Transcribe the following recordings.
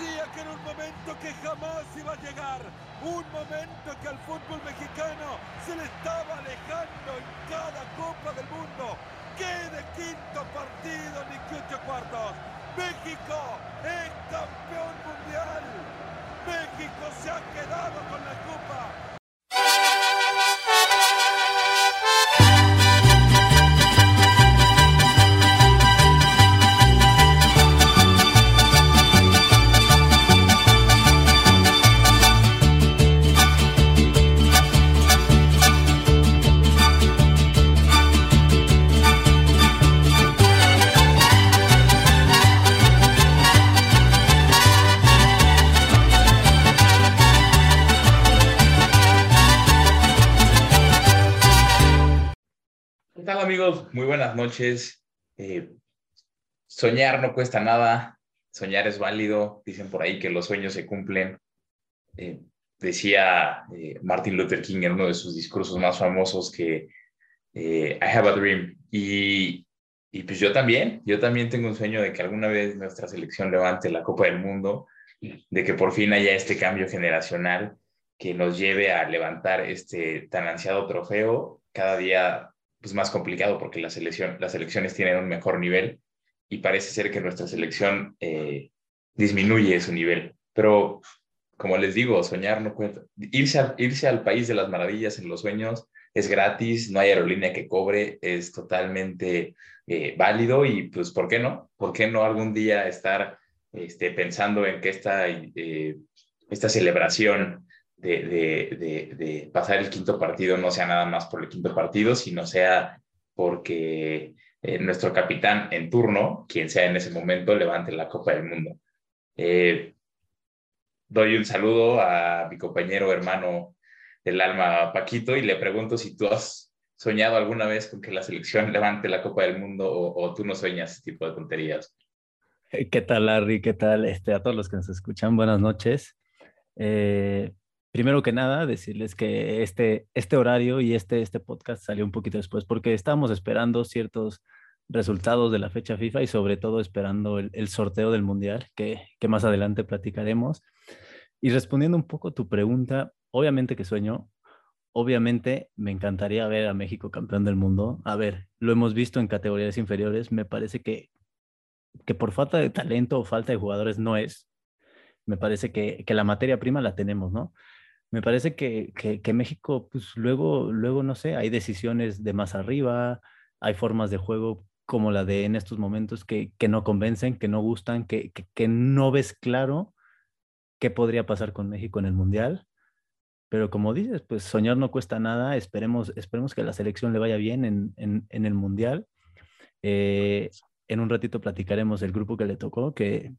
parecía que era un momento que jamás iba a llegar. Un momento que al fútbol mexicano se le estaba alejando en cada Copa del Mundo. ¡Qué de quinto partido ni que cuartos! México es campeón mundial. México se ha quedado con la Copa Muy buenas noches. Eh, soñar no cuesta nada, soñar es válido. Dicen por ahí que los sueños se cumplen. Eh, decía eh, Martin Luther King en uno de sus discursos más famosos que I have a dream. Y, y pues yo también, yo también tengo un sueño de que alguna vez nuestra selección levante la Copa del Mundo, de que por fin haya este cambio generacional que nos lleve a levantar este tan ansiado trofeo. Cada día pues, más complicado porque la selección, las selecciones tienen un mejor nivel y parece ser que nuestra selección eh, disminuye su nivel. Pero, como les digo, soñar no cuenta. Irse, irse al país de las maravillas en los sueños es gratis, no hay aerolínea que cobre, es totalmente eh, válido y pues, ¿por qué no? ¿Por qué no algún día estar este, pensando en que esta, eh, esta celebración de, pasar el quinto partido no sea nada más por el quinto partido, sino sea porque eh, nuestro capitán en turno, quien sea en ese momento, levante la Copa del Mundo. Eh, doy un saludo a mi compañero hermano del alma, Paquito, y le pregunto si tú has soñado alguna vez con que la selección levante la Copa del Mundo o, tú no sueñas ese tipo de tonterías. ¿Qué tal, Larry? ¿Qué tal? Este, a todos los que nos escuchan, buenas noches. Eh, primero que nada, decirles que este, este horario y este, este podcast salió un poquito después porque estábamos esperando ciertos resultados de la fecha FIFA y sobre todo esperando el, sorteo del Mundial, que, que, más adelante platicaremos. Y respondiendo un poco tu pregunta, obviamente que sueño, obviamente me encantaría ver a México campeón del mundo. A ver, lo hemos visto en categorías inferiores, me parece que, que por falta de talento o falta de jugadores no es. Me parece que, que la materia prima la tenemos, ¿no? Me parece que, que, México, pues luego, luego, no sé, hay decisiones de más arriba, hay formas de juego como la de en estos momentos que, que no convencen, que no gustan, que, que, no ves claro qué podría pasar con México en el Mundial. Pero como dices, pues soñar no cuesta nada, esperemos, esperemos que la selección le vaya bien en, en, en el Mundial. Eh, en un ratito platicaremos el grupo que le tocó, que,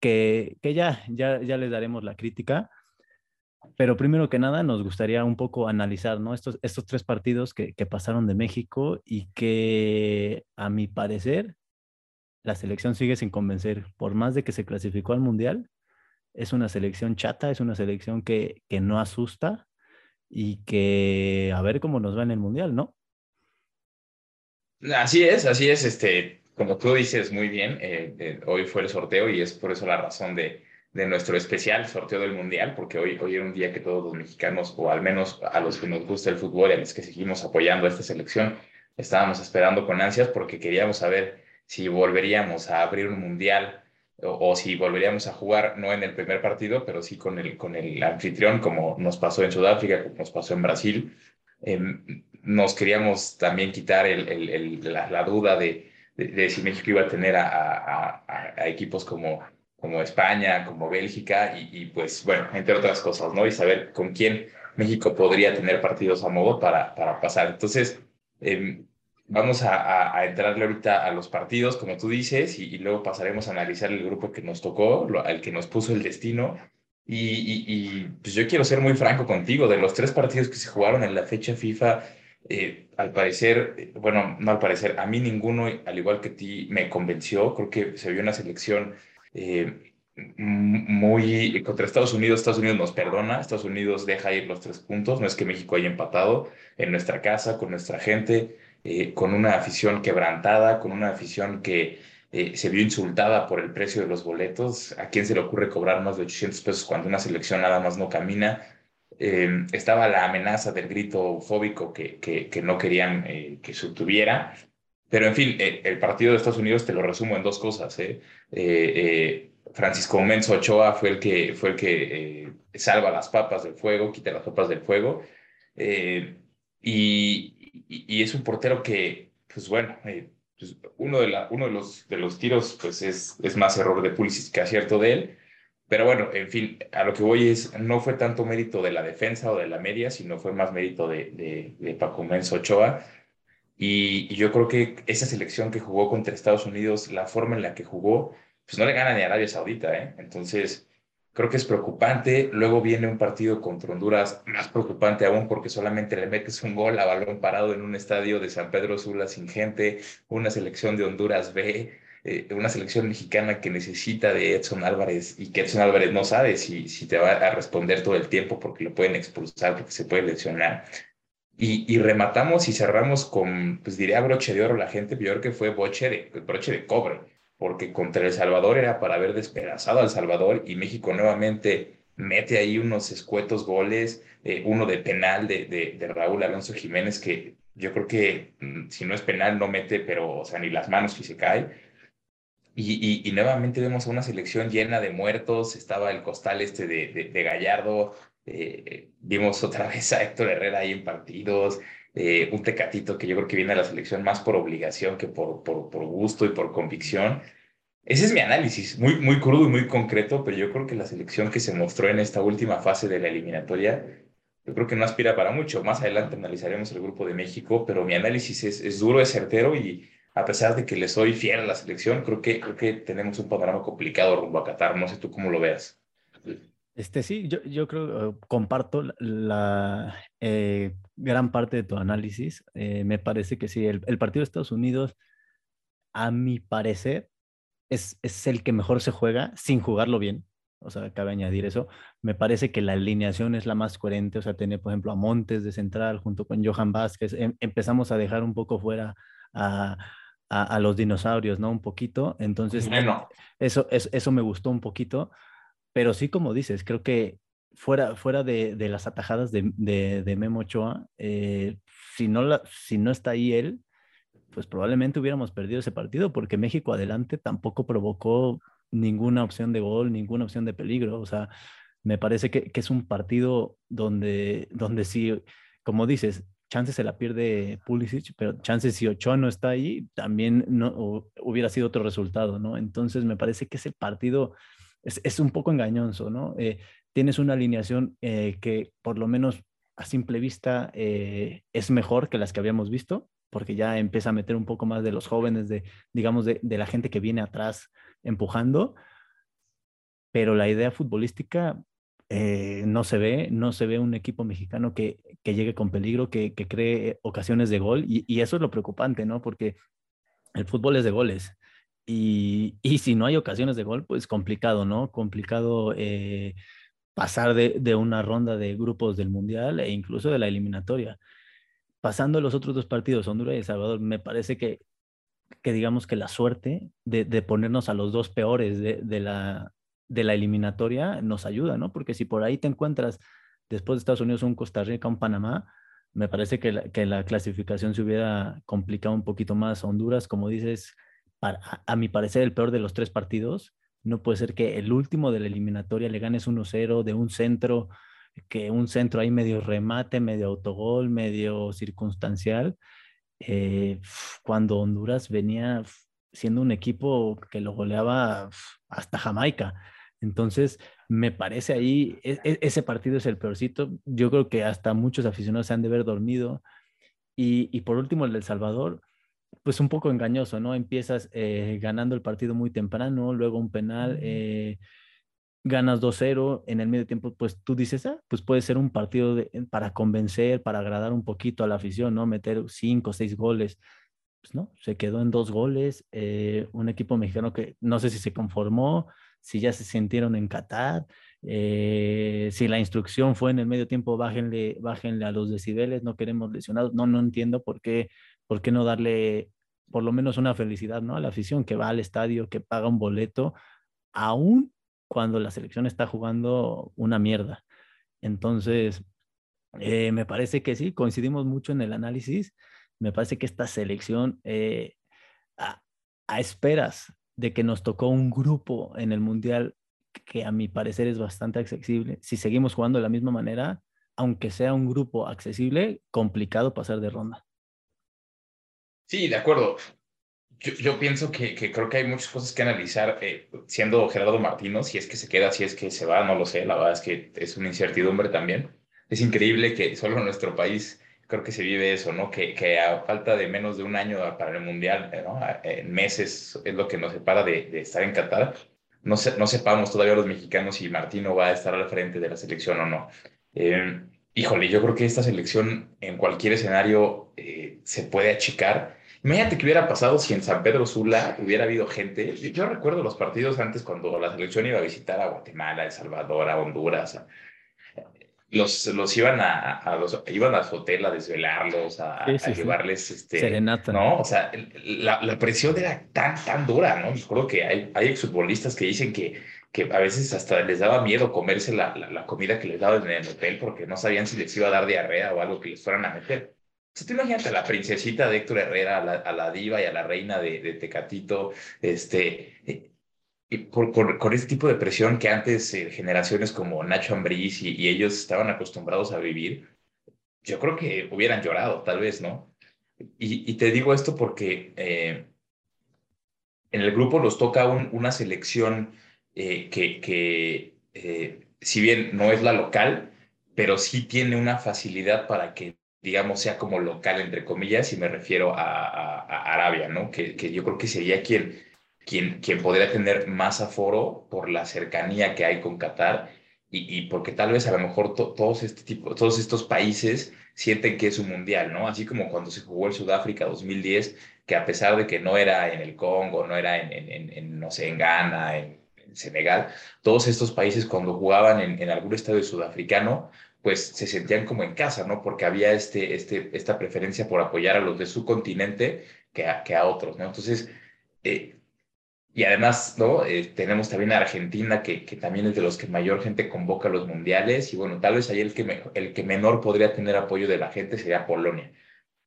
que, que ya, ya, ya les daremos la crítica pero primero que nada, nos gustaría un poco analizar ¿no? estos, estos tres partidos que, que, pasaron de México y que, a mi parecer, la selección sigue sin convencer. Por más de que se clasificó al Mundial, es una selección chata, es una selección que, que no asusta y que a ver cómo nos va en el Mundial, ¿no? Así es, así es. Este, como tú dices muy bien, eh, eh, hoy fue el sorteo y es por eso la razón de de nuestro especial sorteo del Mundial, porque hoy, hoy era un día que todos los mexicanos, o al menos a los que nos gusta el fútbol y a los que seguimos apoyando a esta selección, estábamos esperando con ansias porque queríamos saber si volveríamos a abrir un Mundial o, si volveríamos a jugar, no en el primer partido, pero sí con el, con el anfitrión, como nos pasó en Sudáfrica, como nos pasó en Brasil. Em, nos queríamos también quitar la, duda de, de, si México iba a tener a equipos como como España, como Bélgica y, pues bueno, entre otras cosas, ¿no? Y saber con quién México podría tener partidos a modo para, para pasar. Entonces, em, vamos a, a, entrarle ahorita a los partidos, como tú dices, y, luego pasaremos a analizar el grupo que nos tocó, lo, al que nos puso el destino. Y, y, pues yo quiero ser muy franco contigo, de los tres partidos que se jugaron en la fecha FIFA, eh, al parecer, bueno, no al parecer, a mí ninguno, al igual que a ti, me convenció. Creo que se vio una selección eh, muy contra Estados Unidos. Estados Unidos nos perdona, Estados Unidos deja ir los tres puntos. No es que México haya empatado en nuestra casa, con nuestra gente, eh, con una afición quebrantada, con una afición que, eh, se vio insultada por el precio de los boletos. ¿A quién se le ocurre cobrar más de 800 pesos cuando una selección nada más no camina? Eh, estaba la amenaza del grito fóbico que, que, no querían que se tuviera. Pero en fin, el partido de Estados Unidos te lo resumo en dos cosas. Francisco Menzo Ochoa fue el que, fue el que salva las papas del fuego, quita las papas del fuego. Y, y, es un portero que, pues bueno, pues, uno, de, la, uno de, los, de los tiros pues es, es más error de Pulisic que acierto de él. Pero bueno, en fin, a lo que voy es, no fue tanto mérito de la defensa o de la media, sino fue más mérito de, de, de Paco Menso Ochoa. Y, yo creo que esa selección que jugó contra Estados Unidos, la forma en la que jugó, pues no le gana ni a Arabia Saudita, ¿eh? Entonces, creo que es preocupante. Luego viene un partido contra Honduras más preocupante aún porque solamente le metes un gol a balón parado en un estadio de San Pedro Sula sin gente, una selección de Honduras B, eh, una selección mexicana que necesita de Edson Álvarez y que Edson Álvarez no sabe si, si te va a responder todo el tiempo porque lo pueden expulsar, porque se puede lesionar. Y, y, rematamos y cerramos con, pues diría broche de oro la gente, peor que fue broche de, broche de cobre porque contra El Salvador era para haber despedazado al Salvador y México nuevamente mete ahí unos escuetos goles, eh, uno de penal de, de, Raúl Alonso Jiménez, que yo creo que mm, si no es penal no mete, pero, o sea, ni las manos si se cae. Y, y, nuevamente vemos a una selección llena de muertos, estaba el costal este de, de Gallardo, eh, vimos otra vez a Héctor Herrera ahí en partidos, eh, un tecatito que yo creo que viene a la selección más por obligación que por, por, por, gusto y por convicción. Ese es mi análisis, muy, muy crudo y muy concreto, pero yo creo que la selección que se mostró en esta última fase de la eliminatoria, yo creo que no aspira para mucho. Más adelante analizaremos el grupo de México, pero mi análisis es, es duro, es certero y a pesar de que le soy fiel a la selección, creo que, creo que tenemos un panorama complicado rumbo a Qatar. No sé tú cómo lo veas. Este sí, yo, yo creo, comparto la, eh, gran parte de tu análisis. Eh, me parece que sí, el, partido de Estados Unidos, a mi parecer, es, es el que mejor se juega sin jugarlo bien. O sea, cabe añadir eso. Me parece que la alineación es la más coherente. O sea, tener, por ejemplo, a Montes de central junto con Johan Vázquez. Em, empezamos a dejar un poco fuera a, a, los dinosaurios, ¿no? Un poquito. Entonces, eso, eso, eso me gustó un poquito. Pero sí, como dices, creo que fuera, fuera de, de las atajadas de, de, Memo Ochoa, eh, si, no la, si no está ahí él, pues probablemente hubiéramos perdido ese partido porque México adelante tampoco provocó ninguna opción de gol, ninguna opción de peligro. O sea, me parece que, que es un partido donde, donde sí, como dices, chances se la pierde Pulisic, pero chances si Ochoa no está ahí, también no hubiera sido otro resultado, ¿no? Entonces me parece que ese partido es, un poco engañoso, ¿no? Eh, tienes una alineación eh, que por lo menos a simple vista eh, es mejor que las que habíamos visto, porque ya empieza a meter un poco más de los jóvenes, de, digamos, de, la gente que viene atrás empujando, pero la idea futbolística no se ve, no se ve un equipo mexicano que, llegue con peligro, que, cree ocasiones de gol, y, eso es lo preocupante, ¿no? Porque el fútbol es de goles, y, si no hay ocasiones de gol, pues complicado, ¿no? Complicado eh, pasar de, una ronda de grupos del Mundial e incluso de la eliminatoria. Pasando los otros dos partidos, Honduras y El Salvador, me parece que, que digamos que la suerte de, ponernos a los dos peores de, la, de la eliminatoria nos ayuda, ¿no? Porque si por ahí te encuentras después de Estados Unidos un Costa Rica, un Panamá, me parece que la, que la clasificación se hubiera complicado un poquito más. Honduras, como dices, a, mi parecer, el peor de los tres partidos. No puede ser que el último de la eliminatoria le ganes 1-0 de un centro, que un centro ahí medio remate, medio autogol, medio circunstancial, eh, cuando Honduras venía siendo un equipo que lo goleaba hasta Jamaica. Entonces, me parece ahí, e, e, ese partido es el peorcito. Yo creo que hasta muchos aficionados se han de haber dormido. Y, por último, el del Salvador, pues un poco engañoso, ¿no? Empiezas eh, ganando el partido muy temprano, luego un penal, eh, ganas 2-0, en el medio tiempo, pues tú dices, ah, pues puede ser un partido para convencer, para agradar un poquito a la afición, ¿no? Meter cinco seis goles. Pues no, se quedó en dos goles, eh, un equipo mexicano que no sé si se conformó, si ya se sintieron en Qatar, si la instrucción fue en el medio tiempo, bájenle, bájenle a los decibeles, no queremos lesionados, no, no entiendo por qué ¿por qué no darle por lo menos una felicidad, ¿no? A la afición que va al estadio, que paga un boleto, aún cuando la selección está jugando una mierda. Entonces, eh, me parece que sí, coincidimos mucho en el análisis. Me parece que esta selección, eh, a, a, esperas de que nos tocó un grupo en el Mundial que a mi parecer es bastante accesible, si seguimos jugando de la misma manera, aunque sea un grupo accesible, complicado pasar de ronda. Sí, de acuerdo. Yo, yo pienso que, que, creo que hay muchas cosas que analizar, eh, siendo Gerardo Martino, si es que se queda, si es que se va, no lo sé, la verdad es que es una incertidumbre también. Es increíble que solo en nuestro país creo que se vive eso, ¿no? Que, que a falta de menos de un año para el Mundial, ¿no? En meses es lo que nos separa de, de estar en Qatar. No, se, no sepamos todavía los mexicanos si Martino va a estar al frente de la selección o no. Eh, híjole, yo creo que esta selección en cualquier escenario eh, se puede achicar. Imagínate que hubiera pasado si en San Pedro Sula hubiera habido gente. Yo, yo, recuerdo los partidos antes cuando la selección iba a visitar a Guatemala, El Salvador, a Honduras. Los, los iban a, a, los, iban a su hotel a desvelarlos, a, sí, sí, a llevarles sí. este serenata. ¿no? O sea, la, la, presión era tan, tan dura, ¿no? Recuerdo que hay, hay exfutbolistas que dicen que que a veces hasta les daba miedo comerse la, la, la, comida que les daban en el hotel porque no sabían si les iba a dar diarrea o algo que les fueran a meter. O sea, tú imagínate a la princesita de Héctor Herrera, a la, a la diva y a la reina de, de Tecatito, este, y por, por, con este tipo de presión que antes eh, generaciones como Nacho Ambriz y, y, ellos estaban acostumbrados a vivir, yo creo que hubieran llorado, tal vez, ¿no? Y, y te digo esto porque eh, en el grupo nos toca un, una selección eh, que, que eh, si bien no es la local, pero sí tiene una facilidad para que, digamos, sea como local, entre comillas, y me refiero a, Arabia, ¿no? Que, que, yo creo que sería quien, quien, quien podría tener más aforo por la cercanía que hay con Qatar y, y porque tal vez a lo mejor to, todos, este tipo, todos estos países sienten que es un mundial, ¿no? Así como cuando se jugó el Sudáfrica 2010, que a pesar de que no era en el Congo, no era en, en, en, no sé, en Ghana, en Senegal, todos estos países cuando jugaban en, en, algún estadio sudafricano, pues se sentían como en casa, ¿no? Porque había este, este, esta preferencia por apoyar a los de su continente que a, que a otros, ¿no? Entonces, eh, y además, ¿no? Eh, tenemos también a Argentina, que, que, también es de los que mayor gente convoca a los mundiales, y bueno, tal vez ahí el que, me, el que menor podría tener apoyo de la gente sería Polonia.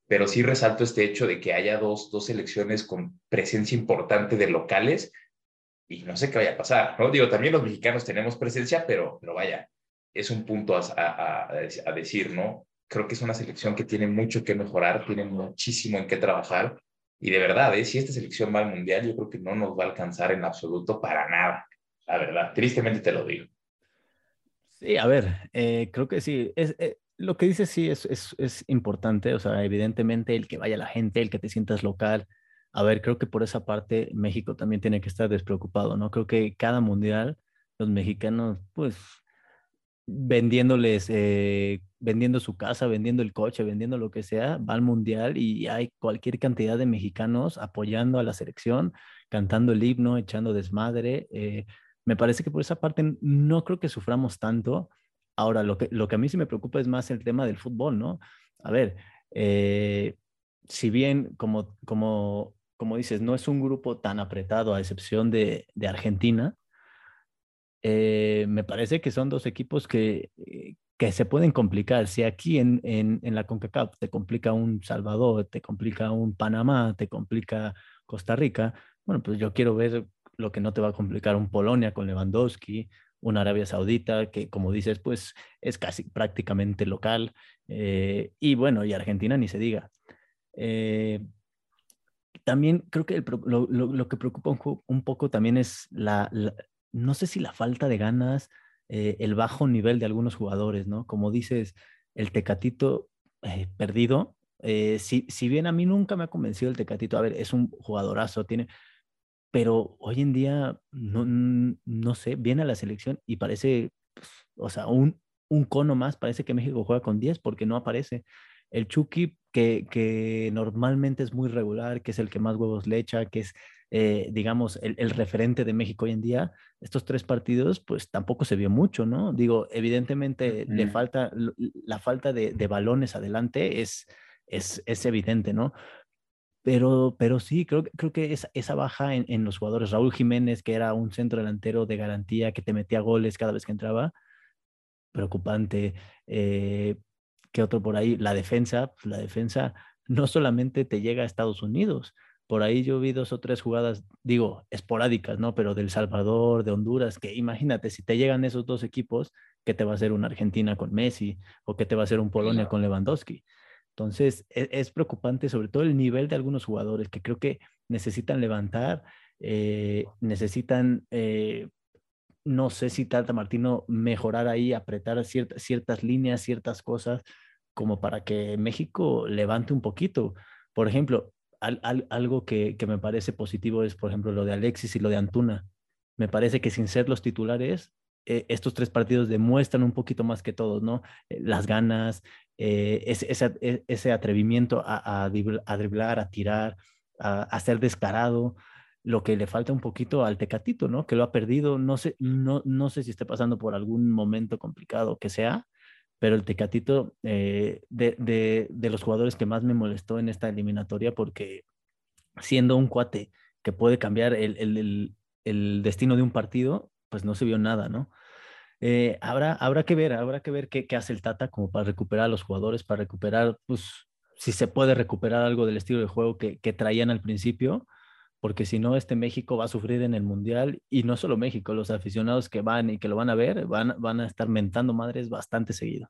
Pero sí resalto este hecho de que haya dos, dos selecciones con presencia importante de locales y no sé qué vaya a pasar, ¿no? Digo, también los mexicanos tenemos presencia, pero, pero vaya, es un punto a, a, a, decir, ¿no? Creo que es una selección que tiene mucho que mejorar, tiene muchísimo en qué trabajar, y de verdad, ¿eh? si esta selección va al Mundial, yo creo que no nos va a alcanzar en absoluto para nada, la verdad, tristemente te lo digo. Sí, a ver, eh, creo que sí, es, eh, lo que dices sí es, es, es importante, o sea, evidentemente el que vaya la gente, el que te sientas local, a ver, creo que por esa parte México también tiene que estar despreocupado, ¿no? Creo que cada mundial los mexicanos, pues, vendiéndoles, eh, vendiendo su casa, vendiendo el coche, vendiendo lo que sea, va al mundial y hay cualquier cantidad de mexicanos apoyando a la selección, cantando el himno, echando desmadre. Eh, me parece que por esa parte no creo que suframos tanto. Ahora, lo que, lo que a mí sí me preocupa es más el tema del fútbol, ¿no? A ver, eh, si bien como, como como dices, no es un grupo tan apretado a excepción de, de Argentina. Eh, me parece que son dos equipos que, eh, que se pueden complicar. Si aquí en, en, en, la CONCACAF te complica un Salvador, te complica un Panamá, te complica Costa Rica, bueno, pues yo quiero ver lo que no te va a complicar un Polonia con Lewandowski, una Arabia Saudita, que como dices, pues es casi prácticamente local. Eh, y bueno, y Argentina ni se diga. También creo que lo, lo, lo, que preocupa un, un poco también es la, no sé si la falta de ganas, eh, el bajo nivel de algunos jugadores, ¿no? Como dices, el Tecatito eh, perdido, eh, si, si bien a mí nunca me ha convencido el Tecatito, a ver, es un jugadorazo, tiene, pero hoy en día, no, no sé, viene a la selección y parece, pues, o sea, un, un cono más, parece que México juega con 10 porque no aparece. El Chucky que, que, normalmente es muy regular, que es el que más huevos le echa, que es, eh, digamos, el, el, referente de México hoy en día, estos tres partidos, pues tampoco se vio mucho, ¿no? Digo, evidentemente mm. le falta, la falta de, de, balones adelante es, es, es evidente, ¿no? pero, pero sí, creo, creo que esa, esa baja en, en, los jugadores, Raúl Jiménez, que era un centro delantero de garantía, que te metía goles cada vez que entraba, preocupante. Eh, ¿Qué otro por ahí? La defensa, pues la defensa no solamente te llega a Estados Unidos, por ahí yo vi dos o tres jugadas, digo, esporádicas, ¿no? Pero del Salvador, de Honduras, que imagínate, si te llegan esos dos equipos, ¿qué te va a hacer una Argentina con Messi o qué te va a hacer un Polonia con Lewandowski? Entonces, e-, es, preocupante sobre todo el nivel de algunos jugadores que creo que necesitan levantar, eh, necesitan, eh, no sé si Tata Martino mejorar ahí, apretar ciertas, ciertas líneas, ciertas cosas, como para que México levante un poquito. Por ejemplo, algo que, me parece positivo es, por ejemplo, lo de Alexis y lo de Antuna. Me parece que sin ser los titulares, eh, estos tres partidos demuestran un poquito más que todos, ¿no? Eh, las ganas, eh, e, ese, atrevimiento a, a, driblar, a tirar, a, ser descarado, lo que le falta un poquito al Tecatito, ¿no? Que lo ha perdido, no sé, no, no sé si esté pasando por algún momento complicado que sea, pero el Tecatito de, de, los jugadores que más me molestó en esta eliminatoria porque siendo un cuate que puede cambiar el, el, destino de un partido, pues no se vio nada, ¿no? Eh, habrá, habrá que ver, habrá que ver qué, hace el Tata como para recuperar a los jugadores, para recuperar, pues, si se puede recuperar algo del estilo de juego que traían al principio, porque si no, este México va a sufrir en el Mundial y no solo México, los aficionados que van y que lo van a ver van, van a estar mentando madres bastante seguido.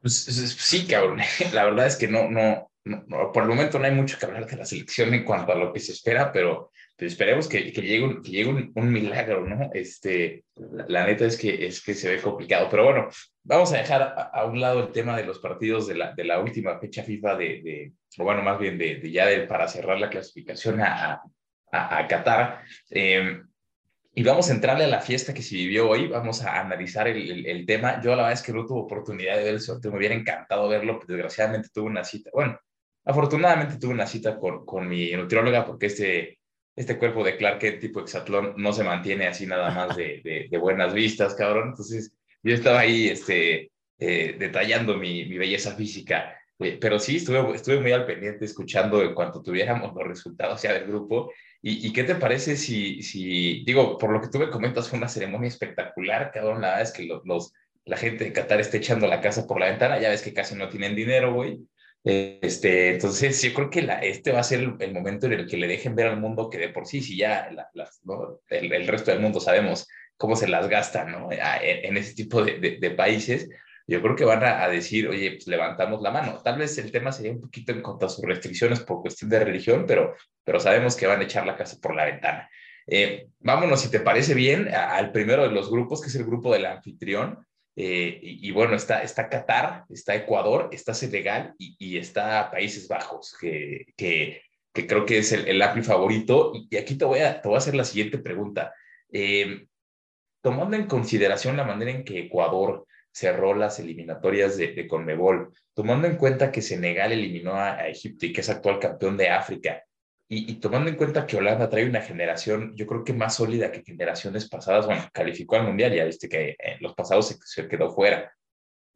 Pues sí, cabrón. La verdad es que no, no, por el momento no hay mucho que hablar de la selección en cuanto a lo que se espera, pero pues esperemos que, que, llegue, un, que llegue un, milagro, ¿no? Este, la, neta es que, es que se ve complicado, pero bueno, vamos a dejar a, un lado el tema de los partidos de la, de la última fecha FIFA de, de o bueno, más bien de, de ya de, para cerrar la clasificación a, a, a Qatar. Eh, y vamos a entrarle a la fiesta que se vivió hoy, vamos a analizar el, el, tema. Yo la verdad es que no tuve oportunidad de ver el sorteo, me hubiera encantado verlo, desgraciadamente tuve una cita, bueno, afortunadamente tuve una cita con, con mi nutrióloga porque este este cuerpo de Clark Kent tipo hexatlón no se mantiene así nada más de, de, buenas vistas, cabrón. Entonces, yo estaba ahí este, eh, detallando mi, mi, belleza física. Eh, pero sí, estuve, estuve muy al pendiente escuchando en cuanto tuviéramos los resultados ya del grupo. ¿Y, y qué te parece si, si, digo, por lo que tú me comentas, fue una ceremonia espectacular, cabrón? La verdad es que los, los la gente de Qatar está echando la casa por la ventana. Ya ves que casi no tienen dinero, güey. Este, entonces, yo creo que este va a ser el, momento en el que le dejen ver al mundo que de por sí, si ya el, resto del mundo sabemos cómo se las gastan ¿no? en, ese tipo de, de, países, yo creo que van a, decir, oye, pues levantamos la mano. Tal vez el tema sería un poquito en cuanto a sus restricciones por cuestión de religión, pero, pero sabemos que van a echar la casa por la ventana. Eh, vámonos, si te parece bien, al primero de los grupos, que es el grupo del anfitrión. Eh, y, bueno, está, Qatar, está Ecuador, está Senegal y, está Países Bajos, que, creo que es el, el API favorito. Y, aquí te voy, a, te voy a hacer la siguiente pregunta. Eh, tomando en consideración la manera en que Ecuador cerró las eliminatorias de, de Conmebol, tomando en cuenta que Senegal eliminó a, a Egipto y que es actual campeón de África, y, tomando en cuenta que Holanda trae una generación, yo creo que más sólida que generaciones pasadas, bueno, calificó al Mundial, ya viste que en los pasados se, quedó fuera.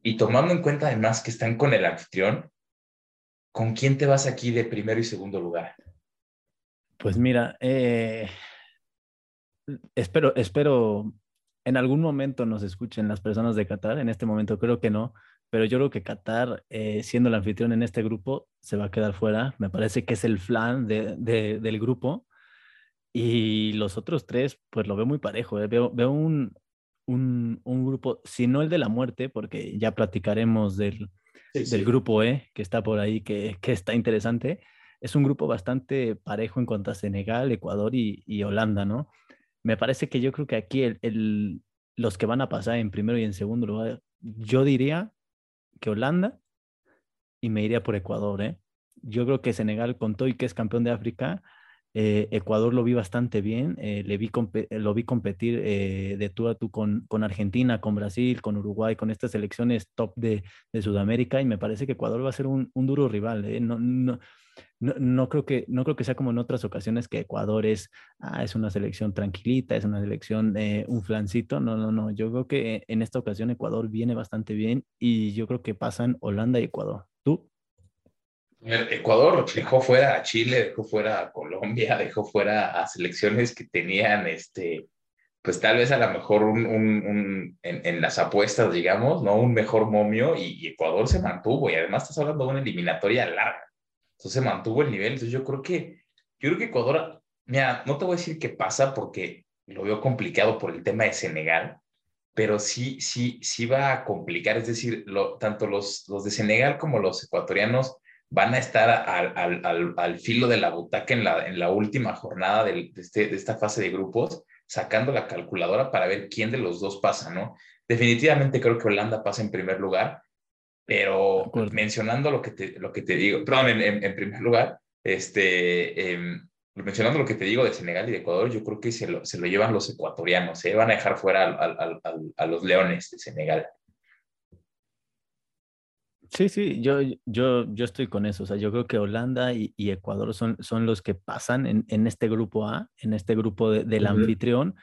Y tomando en cuenta además que están con el anfitrión, ¿con quién te vas aquí de primero y segundo lugar? Pues mira, eh, espero, espero en algún momento nos escuchen las personas de Qatar, en este momento creo que no, pero yo creo que Qatar, eh, siendo el anfitrión en este grupo, se va a quedar fuera. Me parece que es el flan de, del grupo. Y los otros tres, pues lo veo muy parejo. Eh. Veo, veo un, un, un, grupo, si no el de la muerte, porque ya platicaremos del, del grupo E, que está por ahí, que, que, está interesante. Es un grupo bastante parejo en cuanto a Senegal, Ecuador y, y Holanda, ¿no? Me parece que yo creo que aquí el, el, los que van a pasar en primero y en segundo lugar, yo diría que Holanda y me iría por Ecuador. ¿eh? Yo creo que Senegal, con todo y que es campeón de África, eh, Ecuador lo vi bastante bien, eh, le vi lo vi competir eh, de tú a tú con, con, Argentina, con Brasil, con Uruguay, con estas selecciones top de, de Sudamérica y me parece que Ecuador va a ser un, un duro rival. No, no, no, no, creo que, no creo que sea como en otras ocasiones que Ecuador es, ah, es una selección tranquilita, es una selección, un flancito. No, no, no. Yo creo que en esta ocasión Ecuador viene bastante bien y yo creo que pasan Holanda y Ecuador. ¿Tú? Ecuador dejó fuera a Chile, dejó fuera a Colombia, dejó fuera a selecciones que tenían, este, pues tal vez a lo mejor un, un, en, las apuestas, digamos, ¿no? Un mejor momio y, Ecuador se mantuvo y además estás hablando de una eliminatoria larga. Entonces se mantuvo el nivel. Entonces yo creo que, yo creo que Ecuador, mira, no te voy a decir qué pasa porque lo veo complicado por el tema de Senegal, pero sí, sí, sí va a complicar. Es decir, tanto los, los de Senegal como los ecuatorianos van a estar al, al, al, filo de la butaca en la, en la última jornada de, este, de esta fase de grupos, sacando la calculadora para ver quién de los dos pasa, ¿no? Definitivamente creo que Holanda pasa en primer lugar, pero mencionando lo que te, lo que te digo, perdón, en, en, primer lugar, este, em, mencionando lo que te digo de Senegal y de Ecuador, yo creo que se lo, se lo llevan los ecuatorianos, se ¿eh? van a dejar fuera a los leones de Senegal. Sí, sí, yo, yo, yo estoy con eso. O sea, yo creo que Holanda y, Ecuador son, son los que pasan en, en, este grupo A, en este grupo del anfitrión.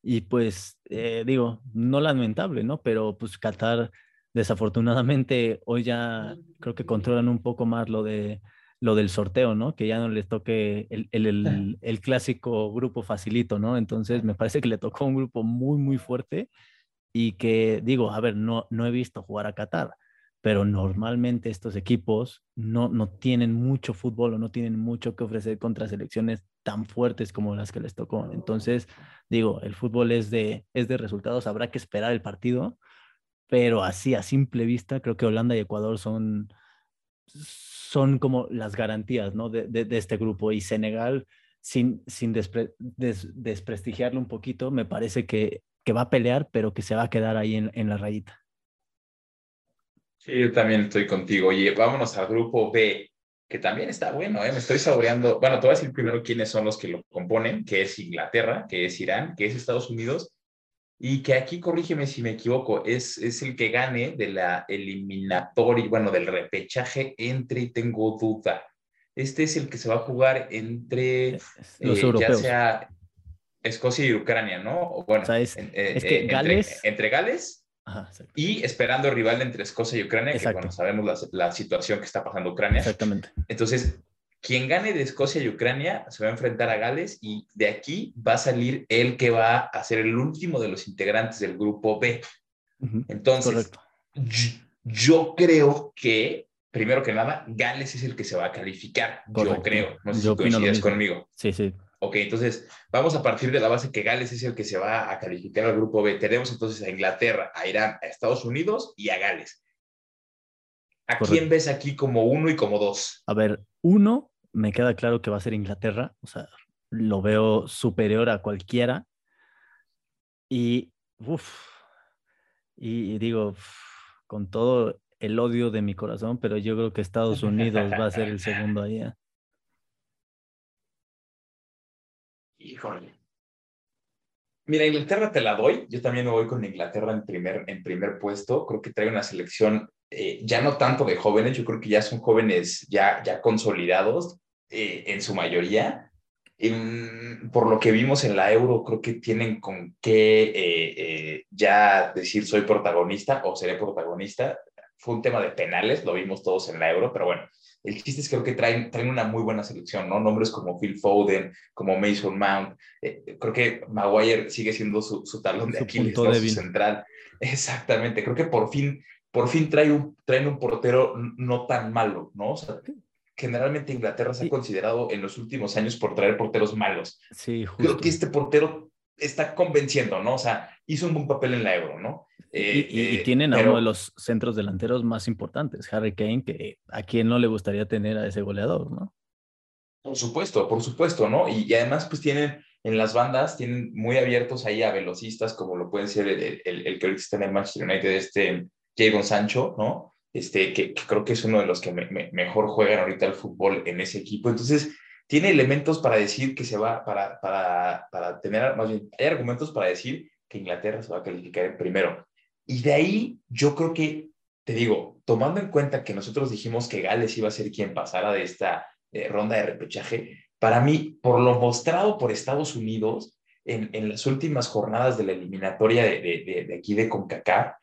Y pues, eh, digo, no lamentable, ¿no? Pero pues Qatar, desafortunadamente, hoy ya creo que controlan un poco más lo, de, lo del sorteo, ¿no? Que ya no les toque el, el, el clásico grupo facilito, ¿no? Entonces, me parece que le tocó un grupo muy, muy fuerte y que, digo, a ver, no, no he visto jugar a Qatar pero normalmente estos equipos no, no tienen mucho fútbol o no tienen mucho que ofrecer contra selecciones tan fuertes como las que les tocó. Entonces, digo, el fútbol es de, es de resultados, habrá que esperar el partido, pero así a simple vista creo que Holanda y Ecuador son, son como las garantías ¿no? de, de, este grupo y Senegal, sin, sin desprestigiarlo un poquito, me parece que, que, va a pelear, pero que se va a quedar ahí en, en la rayita. Sí, yo también estoy contigo. Oye, vámonos al grupo B, que también está bueno, ¿eh? Me estoy saboreando. Bueno, te voy a decir primero quiénes son los que lo componen, que es Inglaterra, que es Irán, que es Estados Unidos, y que aquí, corrígeme si me equivoco, es, es el que gane de la eliminatoria, bueno, del repechaje entre, y tengo duda. Este es el que se va a jugar entre, los eh, ya sea Escocia y Ucrania, ¿no? Bueno, es, eh, que Gales... entre Gales y esperando rival entre Escocia y Ucrania, que bueno, sabemos la, situación que está pasando Ucrania. Exactamente. Entonces, quien gane de Escocia y Ucrania se va a enfrentar a Gales y de aquí va a salir el que va a ser el último de los integrantes del grupo B. Entonces, yo, creo que, primero que nada, Gales es el que se va a calificar. Yo creo. No sé si coincides conmigo. Sí, sí. Ok, entonces vamos a partir de la base que Gales es el que se va a calificar al grupo B. Tenemos entonces a Inglaterra, a Irán, a Estados Unidos y a Gales. ¿A quién ves aquí como uno y como dos? A ver, uno, me queda claro que va a ser Inglaterra, o sea, lo veo superior a cualquiera. Y, uff, y, digo, con todo el odio de mi corazón, pero yo creo que Estados Unidos va a ser el segundo ahí. ¿eh? Híjole. Mira, Inglaterra te la doy. Yo también me voy con Inglaterra en primer, en primer puesto. Creo que trae una selección eh, ya no tanto de jóvenes, yo creo que ya son jóvenes ya, ya consolidados eh, en su mayoría. por lo que vimos en la Euro, creo que tienen con qué eh, ya decir soy protagonista o seré protagonista. Fue un tema de penales, lo vimos todos en la Euro, pero bueno, el chiste es que creo que traen, traen una muy buena selección, ¿no? Nombres como Phil Foden, como Mason Mount. Eh, creo que Maguire sigue siendo su, su talón de Aquiles, su central. Exactamente. Creo que por fin, por fin trae un, traen un portero no tan malo, ¿no? O sea, generalmente Inglaterra se ha considerado en los últimos años por traer porteros malos. Sí, justo. Creo que este portero está convenciendo, ¿no? O sea, hizo un buen papel en la Euro, ¿no? y, eh, eh, tienen a uno de los centros delanteros más importantes, Harry Kane, que a quien no le gustaría tener a ese goleador, ¿no? Por supuesto, por supuesto, ¿no? Y, además, pues tienen en las bandas, tienen muy abiertos ahí a velocistas, como lo pueden ser el, el, que ahorita está en el Manchester United, este Jadon Sancho, ¿no? Este, que, creo que es uno de los que mejor juegan ahorita el fútbol en ese equipo. Entonces, tiene elementos para decir que se va, para, para, para tener, más bien, hay argumentos para decir que Inglaterra se va a calificar primero. Y de ahí yo creo que, te digo, tomando en cuenta que nosotros dijimos que Gales iba a ser quien pasara de esta eh, ronda de repechaje, para mí, por lo mostrado por Estados Unidos en, en las últimas jornadas de la eliminatoria de, de, de, aquí de CONCACAF,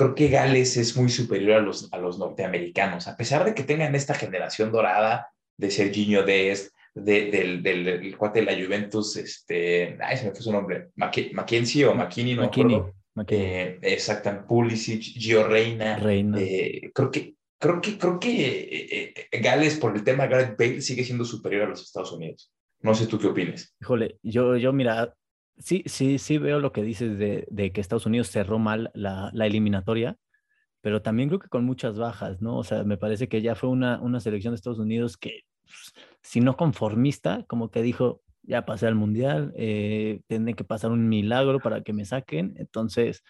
creo que Gales es muy superior a los, a los norteamericanos, a pesar de que tengan esta generación dorada de Serginho Dest, de, del, del, del, cuate de la Juventus, este, ay, se me fue su nombre, Mackenzie o McKinney, no McKinney, eh, exacto, Pulisic, Gio Reina. Reina. Eh, creo que, creo que, creo que eh, eh, Gales, por el tema de Gareth Bale, sigue siendo superior a los Estados Unidos. No sé tú qué opinas. Híjole, yo, yo mira, sí, sí, sí veo lo que dices de, de que Estados Unidos cerró mal la, la, eliminatoria, pero también creo que con muchas bajas, ¿no? O sea, me parece que ya fue una, una selección de Estados Unidos que, pues, si no conformista, como que dijo, ya pasé al mundial, eh, tiene que pasar un milagro para que me saquen. Entonces,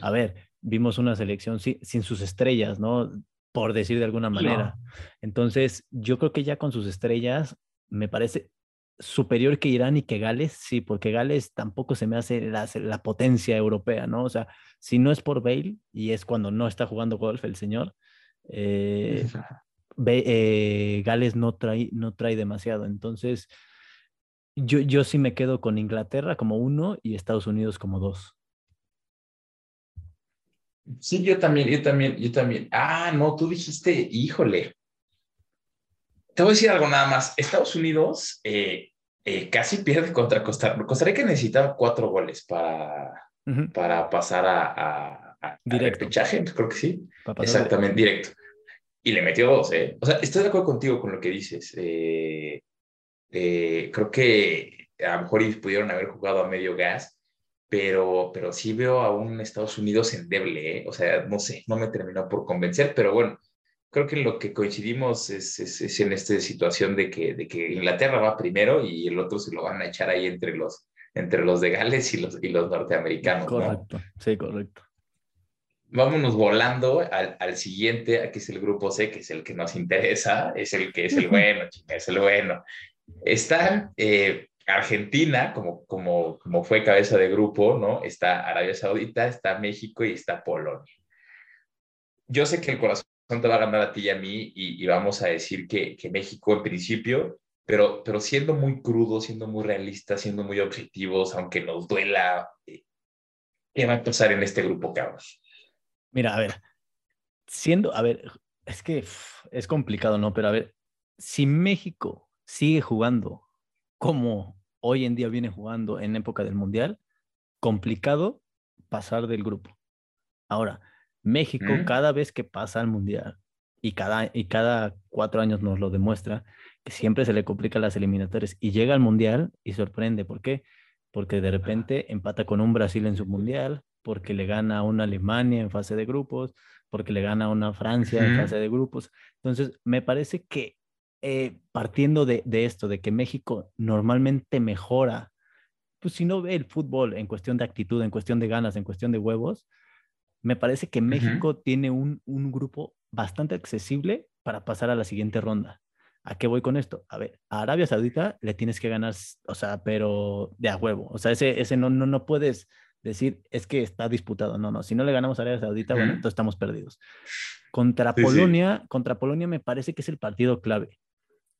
a ver, vimos una selección sin, sin sus estrellas, ¿no? Por decir de alguna manera. No. Entonces, yo creo que ya con sus estrellas, me parece superior que Irán y que Gales, sí, porque Gales tampoco se me hace la, la, potencia europea, ¿no? O sea, si no es por Bale, y es cuando no está jugando golf el señor, eh, Be, eh, Gales no trae, no trae demasiado. Entonces, yo, yo sí me quedo con Inglaterra como uno y Estados Unidos como dos. Sí, yo también, yo también, yo también. Ah, no, tú dijiste, híjole. Te voy a decir algo nada más. Estados Unidos eh, eh, casi pierde contra Costa Rica. Costa Rica necesitaba cuatro goles para, uh -huh. para pasar a, a, a directo. repechaje, creo que sí. Exactamente, directo. Y le metió dos, ¿eh? O sea, estoy de acuerdo contigo con lo que dices. Eh, eh, creo que a lo mejor pudieron haber jugado a medio gas, pero, pero sí veo a un Estados Unidos endeble, ¿eh? o sea, no sé, no me terminó por convencer, pero bueno, creo que lo que coincidimos es, es, es, en esta situación de que, de que Inglaterra va primero y el otro se lo van a echar ahí entre los, entre los de Gales y los, y los norteamericanos. Correcto, ¿no? sí, correcto. Vámonos volando al, al, siguiente, que es el grupo C, que es el que nos interesa, es el que es el bueno, es el bueno. Está eh, Argentina, como, como, como fue cabeza de grupo, ¿no? Está Arabia Saudita, está México y está Polonia. Yo sé que el corazón te va a ganar a ti y a mí y, y vamos a decir que, que, México en principio, pero, pero siendo muy crudo, siendo muy realista, siendo muy objetivos, aunque nos duela, eh, ¿qué va a pasar en este grupo, Carlos? Mira, a ver, siendo, a ver, es que es complicado, ¿no? Pero a ver, si México sigue jugando como hoy en día viene jugando en época del Mundial, complicado pasar del grupo. Ahora, México ¿Mm? cada vez que pasa al Mundial y cada, y cada cuatro años nos lo demuestra, que siempre se le complican las eliminatorias y llega al Mundial y sorprende. ¿Por qué? Porque de repente empata con un Brasil en su Mundial, porque le gana a una Alemania en fase de grupos, porque le gana a una Francia en fase de grupos. Entonces, me parece que eh, partiendo de, de, esto, de que México normalmente mejora, pues si no ve el fútbol en cuestión de actitud, en cuestión de ganas, en cuestión de huevos, me parece que México uh -huh. tiene un, un, grupo bastante accesible para pasar a la siguiente ronda. ¿A qué voy con esto? A ver, a Arabia Saudita le tienes que ganar, o sea, pero de a huevo. O sea, ese, ese no, no, no puedes decir es que está disputado. No, no, si no le ganamos a Arabia Saudita, uh -huh. bueno, entonces estamos perdidos. Contra sí, Polonia, sí. contra Polonia me parece que es el partido clave,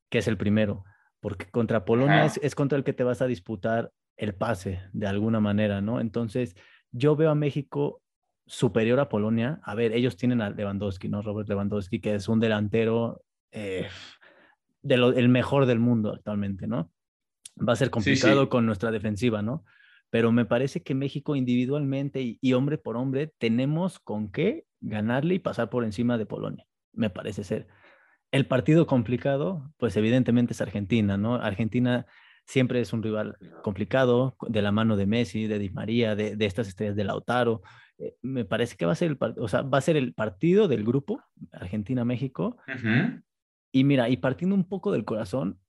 que es el primero, porque contra Polonia es, es, contra el que te vas a disputar el pase de alguna manera, ¿no? Entonces, yo veo a México superior a Polonia. A ver, ellos tienen a Lewandowski, ¿no? Robert Lewandowski, que es un delantero eh, de lo, el mejor del mundo actualmente, ¿no? Va a ser complicado sí, con nuestra defensiva, ¿no? pero me parece que México individualmente y, y, hombre por hombre tenemos con qué ganarle y pasar por encima de Polonia, me parece ser. El partido complicado, pues evidentemente es Argentina, ¿no? Argentina siempre es un rival complicado, de la mano de Messi, de Di María, de, de estas estrellas de Lautaro. Eh, me parece que va a ser el, o sea, va a ser el partido del grupo Argentina-México. Uh -huh. Y mira, y partiendo un poco del corazón,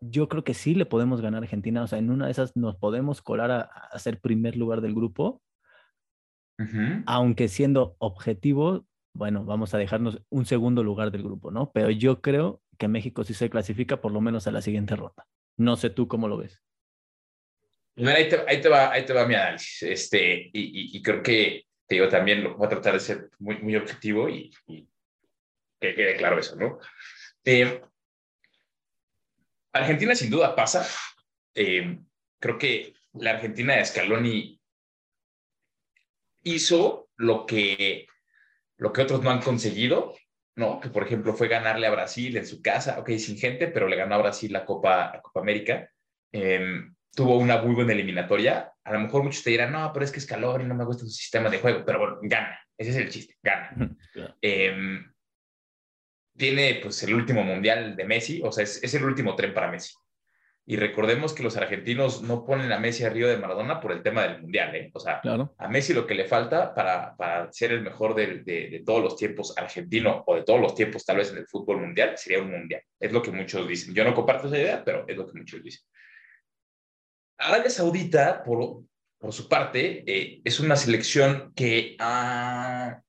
yo creo que sí le podemos ganar a Argentina. O sea, en una de esas nos podemos colar a, a ser primer lugar del grupo. Uh -huh. Aunque siendo objetivo, bueno, vamos a dejarnos un segundo lugar del grupo, ¿no? Pero yo creo que México sí se clasifica por lo menos a la siguiente ronda. No sé tú cómo lo ves. Bueno, ahí, te, ahí, te, va, ahí te va mi análisis. Este, y, y, y, creo que, te digo, también voy a tratar de ser muy, muy objetivo y, y que quede claro eso, ¿no? Eh, Argentina sin duda pasa. Eh, creo que la Argentina de Scaloni hizo lo que lo que otros no han conseguido, ¿no? Que por ejemplo fue ganarle a Brasil en su casa, ok, sin gente, pero le ganó a Brasil la Copa, la Copa América. Em, tuvo una muy buena eliminatoria. A lo mejor muchos te dirán, no, pero es que es calor y no me gusta su sistema de juego, pero bueno, gana. Ese es el chiste, gana. Em, tiene pues el último mundial de Messi, o sea, es, es, el último tren para Messi. Y recordemos que los argentinos no ponen a Messi arriba de Maradona por el tema del mundial, ¿eh? O sea, a Messi lo que le falta para, para ser el mejor de, de, de, todos los tiempos argentino o de todos los tiempos tal vez en el fútbol mundial sería un mundial. Es lo que muchos dicen. Yo no comparto esa idea, pero es lo que muchos dicen. Arabia Saudita, por, por su parte, eh, es una selección que ah,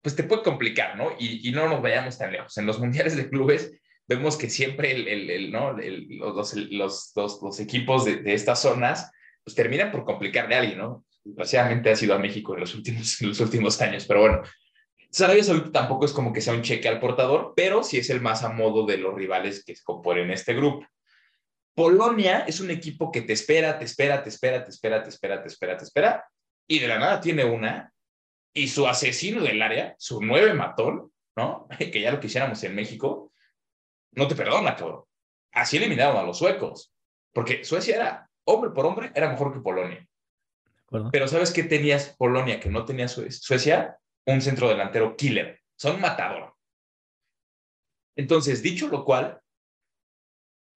pues te puede complicar, ¿no? Y, no nos vayamos tan lejos. En los mundiales de clubes vemos que siempre el, ¿no? los, los, equipos de, estas zonas pues terminan por complicarle a alguien, ¿no? Desgraciadamente ha sido a México en los últimos, los últimos años, pero bueno. Arabia Saudita tampoco es como que sea un cheque al portador, pero sí es el más a modo de los rivales que se componen este grupo. Polonia es un equipo que te espera, te espera, te espera, te espera, te espera, te espera, te espera, y de la nada tiene una, y su asesino del área, su nueve matón, ¿no? Que ya lo quisiéramos en México, no te perdona, cabrón. Así eliminaron a los suecos, porque Suecia era, hombre por hombre, era mejor que Polonia. Pero ¿sabes qué tenías Polonia que no tenía Suecia? Un centro delantero killer. Son matador. Entonces, dicho lo cual,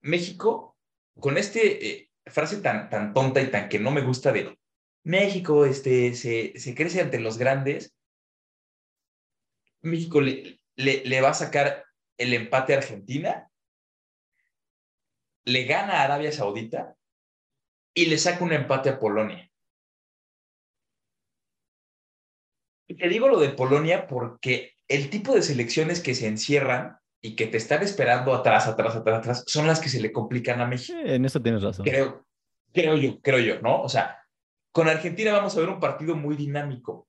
México con este eh, frase tan, tan tonta y tan que no me gusta de México este, se, se crece ante los grandes, México le, le, le, va a sacar el empate a Argentina, le gana a Arabia Saudita y le saca un empate a Polonia. Y te digo lo de Polonia porque el tipo de selecciones que se encierran y que te están esperando atrás, atrás, atrás, atrás, son las que se le complican a México. En eso tienes razón. Creo, creo yo, creo yo, ¿no? O sea, con Argentina vamos a ver un partido muy dinámico.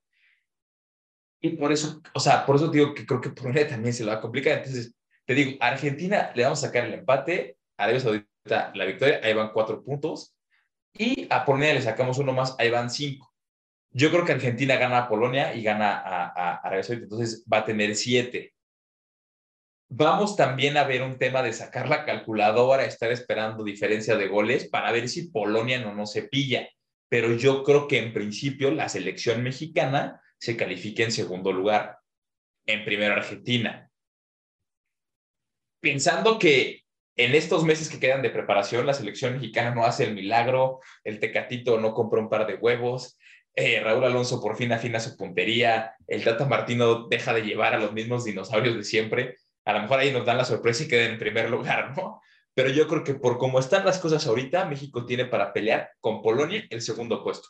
Y por eso, o sea, por eso digo que creo que Polonia también se lo va a complicar. Entonces, te digo, a Argentina le vamos a sacar el empate, a Arabia Saudita la victoria, ahí van cuatro puntos. Y a Polonia le sacamos uno más, ahí van cinco. Yo creo que Argentina gana a Polonia y gana a, a Arabia Saudita, entonces va a tener siete. Vamos también a ver un tema de sacar la calculadora, estar esperando diferencia de goles para ver si Polonia no nos se pilla. Pero yo creo que en principio la selección mexicana se califica en segundo lugar. En primero Argentina. Pensando que en estos meses que quedan de preparación, la selección mexicana no hace el milagro, el Tecatito no compra un par de huevos, eh, Raúl Alonso por fin afina su puntería, el Tata Martino deja de llevar a los mismos dinosaurios de siempre a lo mejor ahí nos dan la sorpresa y queden en primer lugar, ¿no? Pero yo creo que por cómo están las cosas ahorita, México tiene para pelear con Polonia el segundo puesto.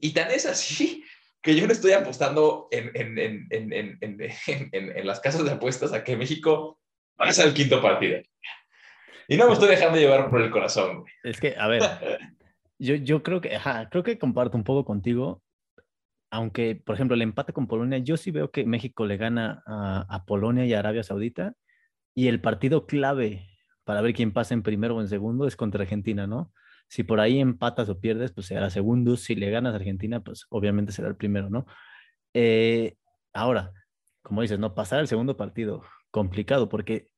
Y tan es así que yo no estoy apostando en, en, en, en las casas de apuestas a que México pase al quinto partido. Y no me estoy dejando llevar por el corazón. Es que, a ver, yo, yo creo que, ajá, creo que comparto un poco contigo aunque, por ejemplo, el empate con Polonia, yo sí veo que México le gana a, Polonia y a Arabia Saudita, y el partido clave para ver quién pasa en primero o en segundo es contra Argentina, ¿no? Si por ahí empatas o pierdes, pues será segundo. Si le ganas a Argentina, pues obviamente será el primero, ¿no? Eh, ahora, como dices, no pasar el segundo partido, complicado, porque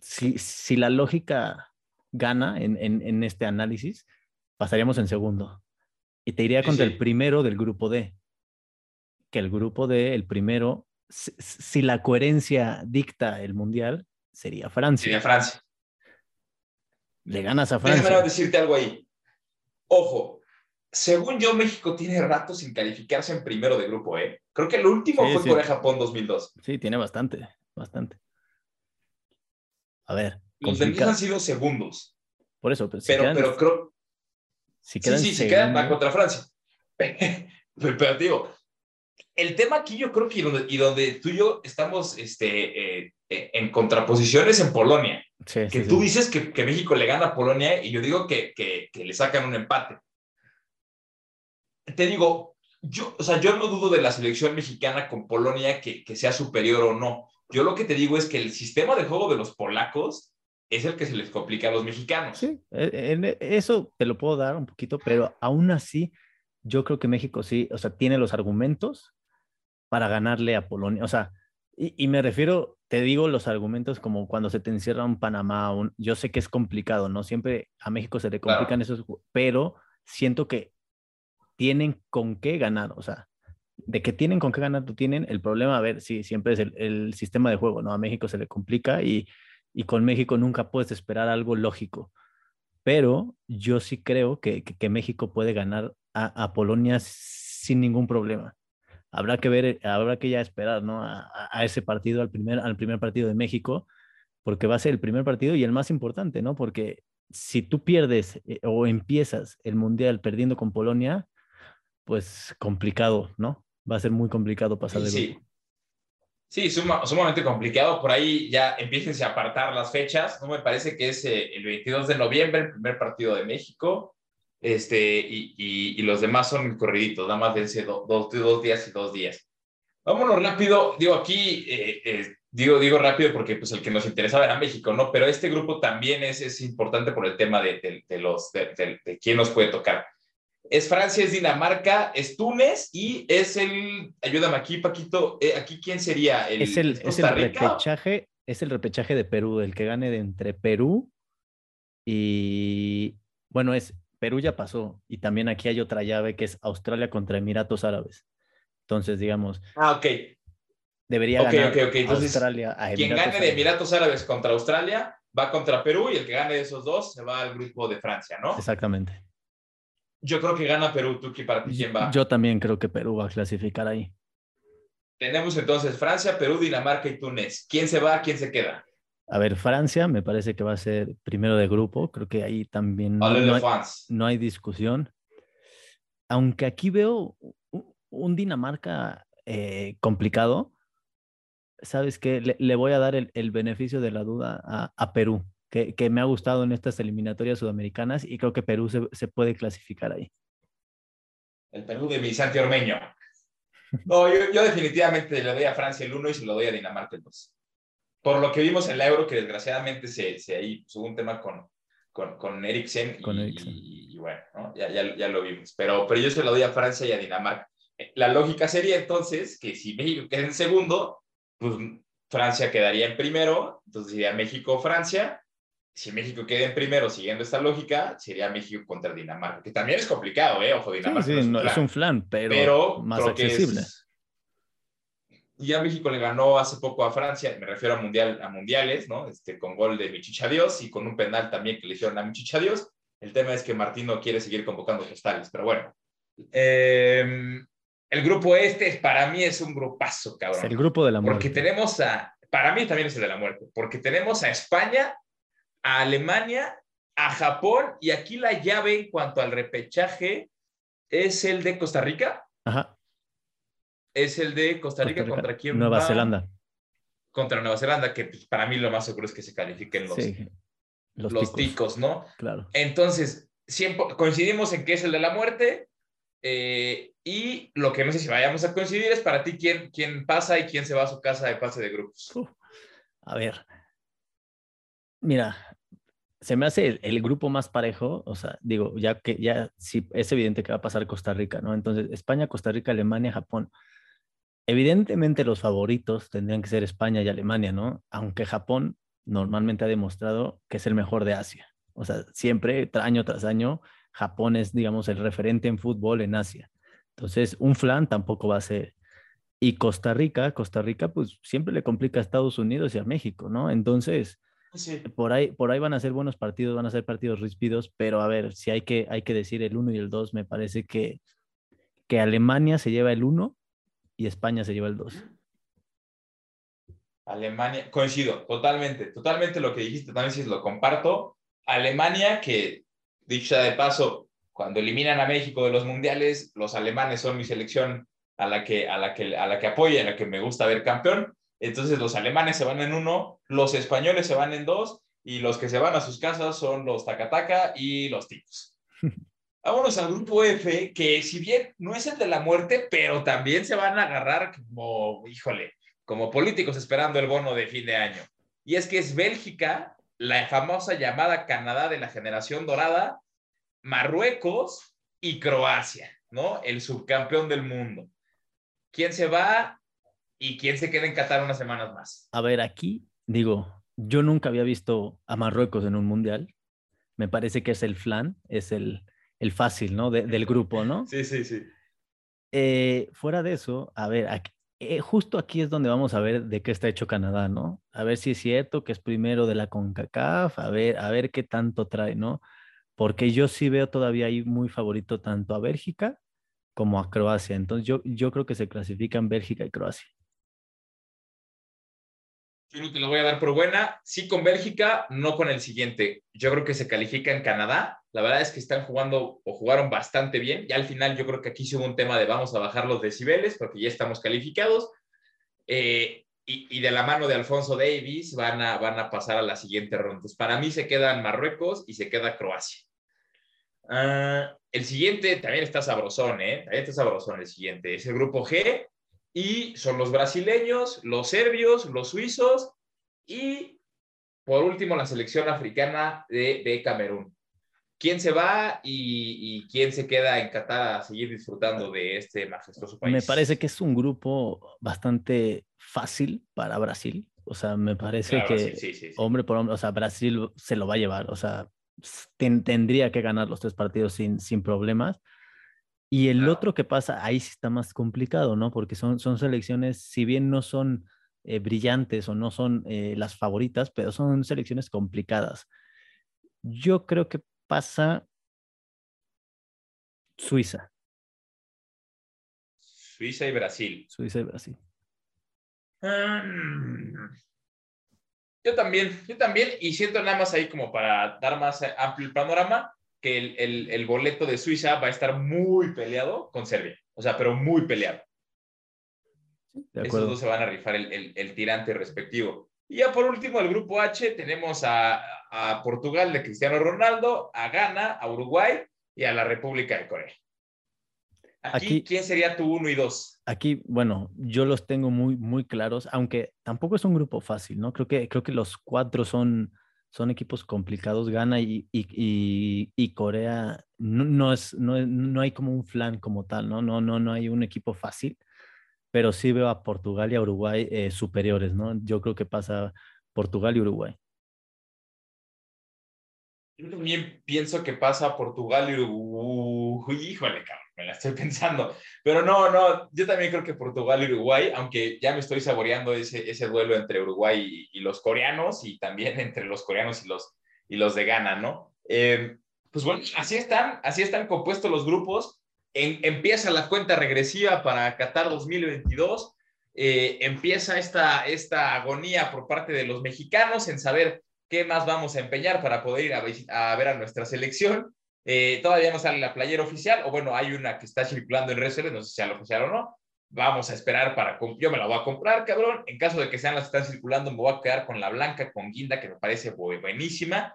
si, si la lógica gana en, en, en este análisis, pasaríamos en segundo. Y te iría contra sí. el primero del grupo D que el grupo de el primero, si, si, la coherencia dicta el mundial, sería Francia. Sería Francia. Le ganas a Francia. Déjame decirte algo ahí. Ojo, según yo, México tiene rato sin calificarse en primero de grupo, ¿eh? Creo que el último sí, fue sí. Corea-Japón 2002. Sí, tiene bastante, bastante. A ver. Los demás han sido segundos. Por eso, pero, si pero, pero creo. Si quedan sí, sí, si quedan va contra Francia. pero digo, el tema aquí yo creo que y donde, y donde tú y yo estamos este, eh, eh en contraposiciones en Polonia. Sí, que sí, tú sí. dices que, que, México le gana a Polonia y yo digo que, que, que, le sacan un empate. Te digo, yo, o sea, yo no dudo de la selección mexicana con Polonia que, que sea superior o no. Yo lo que te digo es que el sistema de juego de los polacos es el que se les complica a los mexicanos. Sí, en eso te lo puedo dar un poquito, pero aún así yo creo que México sí, o sea, tiene los argumentos para ganarle a Polonia. O sea, y, me refiero, te digo los argumentos como cuando se te encierra un Panamá, yo sé que es complicado, ¿no? Siempre a México se le complican esos, pero siento que tienen con qué ganar, o sea, de que tienen con qué ganar, tú tienen. El problema, a ver, sí, siempre es el, sistema de juego, ¿no? A México se le complica y, y, con México nunca puedes esperar algo lógico. Pero yo sí creo que, que, México puede ganar a, a, Polonia sin ningún problema. Habrá que ver, habrá que ya esperar, ¿no? A, a, ese partido, al primer, al primer partido de México, porque va a ser el primer partido y el más importante, ¿no? Porque si tú pierdes eh, o empiezas el Mundial perdiendo con Polonia, pues complicado, ¿no? Va a ser muy complicado pasar de sí. Sí, sumamente complicado. Por ahí ya empiecen a apartar las fechas. No me parece que es eh, el 22 de noviembre, el primer partido de México. Este, y, y, los demás son corriditos, nada más de dos, dos, días y dos días. Vámonos rápido. Digo, aquí, eh, eh, digo, digo rápido porque pues, el que nos interesaba era México, ¿no? Pero este grupo también es, es importante por el tema de, de, de los, de, de quién nos puede tocar es Francia, es Dinamarca, es Túnez y es el, ayúdame aquí, Paquito, eh, aquí quién sería el, es el, es el repechaje, es el repechaje de Perú, el que gane de entre Perú y bueno, es Perú ya pasó y también aquí hay otra llave que es Australia contra Emiratos Árabes. Entonces, digamos. Ah, ok. Debería ganar Australia a Quien gane de Emiratos Árabes contra Australia va contra Perú y el que gane de esos dos se va al grupo de Francia, ¿no? Exactamente. Yo creo que gana Perú, ¿tú para ti quién va? Yo también creo que Perú va a clasificar ahí. Tenemos entonces Francia, Perú, Dinamarca y Túnez. ¿Quién se va, quién se queda? A ver, Francia me parece que va a ser primero de grupo. Creo que ahí también no, hay, discusión. Aunque aquí veo un Dinamarca eh, complicado, ¿sabes qué? Le, voy a dar el, beneficio de la duda a Perú que, me ha gustado en estas eliminatorias sudamericanas y creo que Perú se, puede clasificar ahí. El Perú de Santi Ormeño. No, yo, definitivamente le doy a Francia el 1 y se lo doy a Dinamarca el 2. Por lo que vimos en la Euro, que desgraciadamente se, se ahí hubo un tema con, con, con Eriksen. Con y, Y, bueno, ya, ya, ya, lo vimos. Pero, pero yo se lo doy a Francia y a Dinamarca. Eh, la lógica sería entonces que si México queda en segundo, pues Francia quedaría en primero, entonces iría México-Francia, si México queda en primero siguiendo esta lógica, sería México contra Dinamarca, que también es complicado, ¿eh? Ojo, Dinamarca. Sí, no es, un flan, pero, más accesible. Ya México le ganó hace poco a Francia, me refiero a, mundial, a mundiales, ¿no? Este, con gol de Michicha Dios y con un penal también que le hicieron a Michicha Dios. El tema es que Martino quiere seguir convocando postales, pero bueno. Em, el grupo este para mí es un grupazo, cabrón. Es el grupo de la muerte. Porque tenemos a, para mí también es el de la muerte, porque tenemos a España, a Alemania, a Japón y aquí la llave en cuanto al repechaje es el de Costa Rica. Ajá. Es el de Costa Rica, contra quién Nueva Zelanda. Contra Nueva Zelanda, que pues, para mí lo más seguro es que se califiquen los, los, ticos. ¿no? Claro. Entonces, siempre coincidimos en que es el de la muerte. Eh, y lo que no sé si vayamos a coincidir es para ti quién, quién pasa y quién se va a su casa de pase de grupos. a ver, mira, se me hace el, grupo más parejo, o sea, digo, ya que ya sí es evidente que va a pasar Costa Rica, ¿no? Entonces, España, Costa Rica, Alemania, Japón. Evidentemente los favoritos tendrían que ser España y Alemania, ¿no? Aunque Japón normalmente ha demostrado que es el mejor de Asia. O sea, siempre, año tras año, Japón es, digamos, el referente en fútbol en Asia. Entonces, un flan tampoco va a ser. Y Costa Rica, Costa Rica, pues siempre le complica a Estados Unidos y a México, ¿no? Entonces, por, ahí, por ahí van a ser buenos partidos, van a ser partidos ríspidos, pero a ver, si hay que, hay que decir el 1 y el 2, me parece que, que Alemania se lleva el 1 y España se lleva el 2. Alemania, coincido, totalmente, totalmente lo que dijiste, también si lo comparto. Alemania, que dicho de paso, cuando eliminan a México de los mundiales, los alemanes son mi selección a la que, a la que, a la que apoyo, a la que me gusta ver campeón. Entonces los alemanes se van en uno, los españoles se van en dos y los que se van a sus casas son los Takataka y los Ticos. Vámonos al grupo F, que si bien no es el de la muerte, pero también se van a agarrar como, híjole, como políticos esperando el bono de fin de año. Y es que es Bélgica, la famosa llamada Canadá de la generación dorada, Marruecos y Croacia, ¿no? El subcampeón del mundo. ¿Quién se va? y quién se queda en Qatar unas semanas más. A ver, aquí digo, yo nunca había visto a Marruecos en un mundial. Me parece que es el flan, es el, el fácil, ¿no? del grupo, ¿no? Sí, sí, sí. Eh, fuera de eso, a ver, eh, justo aquí es donde vamos a ver de qué está hecho Canadá, ¿no? A ver si es cierto que es primero de la CONCACAF, a ver, a ver qué tanto trae, ¿no? Porque yo sí veo todavía ahí muy favorito tanto a Bélgica como a Croacia. Entonces yo, yo creo que se clasifican Bélgica y Croacia. Yo no te voy a dar por buena. Sí con Bélgica, no con el siguiente. Yo creo que se califica en Canadá. La verdad es que están jugando o jugaron bastante bien. Ya al final yo creo que aquí hubo un tema de vamos a bajar los decibeles porque ya estamos calificados. Eh, y, de la mano de Alfonso Davis van a, van a pasar a la siguiente ronda. Entonces, para mí se quedan Marruecos y se queda Croacia. Ah, el siguiente también está sabrosón, ¿eh? También está sabrosón el siguiente. Es el grupo G y son los brasileños, los serbios, los suizos y por último la selección africana de, Camerún. ¿Quién se va y, quién se queda en Qatar a seguir disfrutando de este majestuoso país? Me parece que es un grupo bastante fácil para Brasil. O sea, me parece que hombre por hombre, o sea, Brasil se lo va a llevar. O sea, tendría que ganar los tres partidos sin, sin problemas. Y el otro que pasa, ahí sí está más complicado, ¿no? Porque son, son selecciones, si bien no son eh, brillantes o no son eh, las favoritas, pero son selecciones complicadas. Yo creo que pasa Suiza. Suiza y Brasil. Suiza y Brasil. Mm. yo también, yo también, y siento nada más ahí como para dar más amplio el panorama, que el, el, boleto de Suiza va a estar muy peleado con Serbia. O sea, pero muy peleado. Esos dos se van a rifar el, el, tirante respectivo. Y ya por último, el grupo H, tenemos a, a, Portugal de Cristiano Ronaldo, a Ghana, a Uruguay y a la República de Corea. Aquí, ¿quién sería tu uno y dos? Aquí, bueno, yo los tengo muy, muy claros, aunque tampoco es un grupo fácil, ¿no? Creo que, creo que los cuatro son, son equipos complicados. Gana y, y, Corea no, es, no, hay como un flan como tal, ¿no? No, no, no hay un equipo fácil, pero sí veo a Portugal y a Uruguay eh, superiores, ¿no? Yo creo que pasa Portugal y Uruguay. Yo también pienso que pasa Portugal y Uruguay. Híjole, cabrón me la estoy pensando. Pero no, no, yo también creo que Portugal y Uruguay, aunque ya me estoy saboreando ese, ese duelo entre Uruguay y, los coreanos y también entre los coreanos y los, y los de Ghana, ¿no? Eh, pues bueno, así están, así están compuestos los grupos. empieza la cuenta regresiva para Qatar 2022. Eh, empieza esta, esta agonía por parte de los mexicanos en saber qué más vamos a empeñar para poder ir a, ver a nuestra selección. Eh, todavía no sale la playera oficial, o bueno, hay una que está circulando en redes, no sé si sea la oficial o no. Vamos a esperar para. Yo me la voy a comprar, cabrón. En caso de que sean las que están circulando, me voy a quedar con la blanca con guinda, que me parece buenísima.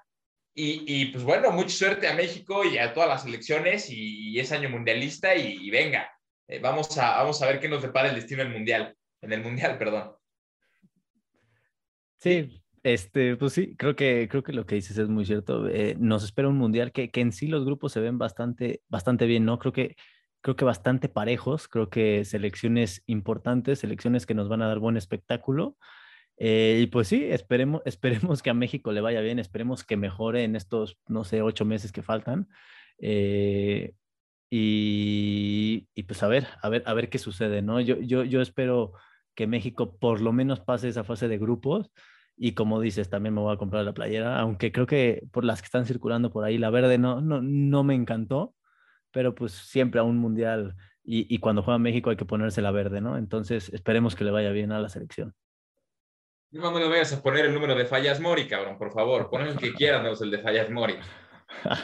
Y, pues bueno, mucha suerte a México y a todas las elecciones. Y, es año mundialista. Y, venga, eh, vamos, a, vamos a ver qué nos depara el destino en el mundial. En el mundial, perdón. Sí, este, pues sí, creo que, creo que lo que dices es muy cierto. Eh, nos espera un mundial que, que, en sí los grupos se ven bastante, bastante bien, ¿no? Creo que, creo que bastante parejos, creo que selecciones importantes, selecciones que nos van a dar buen espectáculo. Eh, y pues sí, esperemos, esperemos que a México le vaya bien, esperemos que mejore en estos, no sé, ocho meses que faltan. Eh, y, y, pues a ver, a ver, a ver qué sucede, ¿no? Yo, yo, yo espero que México por lo menos pase esa fase de grupos y como dices, también me voy a comprar la playera, aunque creo que por las que están circulando por ahí, la verde no, no, no me encantó, pero pues siempre a un mundial y, y cuando juega México hay que ponerse la verde, ¿no? Entonces esperemos que le vaya bien a la selección. No me lo vayas a poner el número de Fallas Mori, cabrón, por favor. Pon el que quieras, el de Fallas Mori.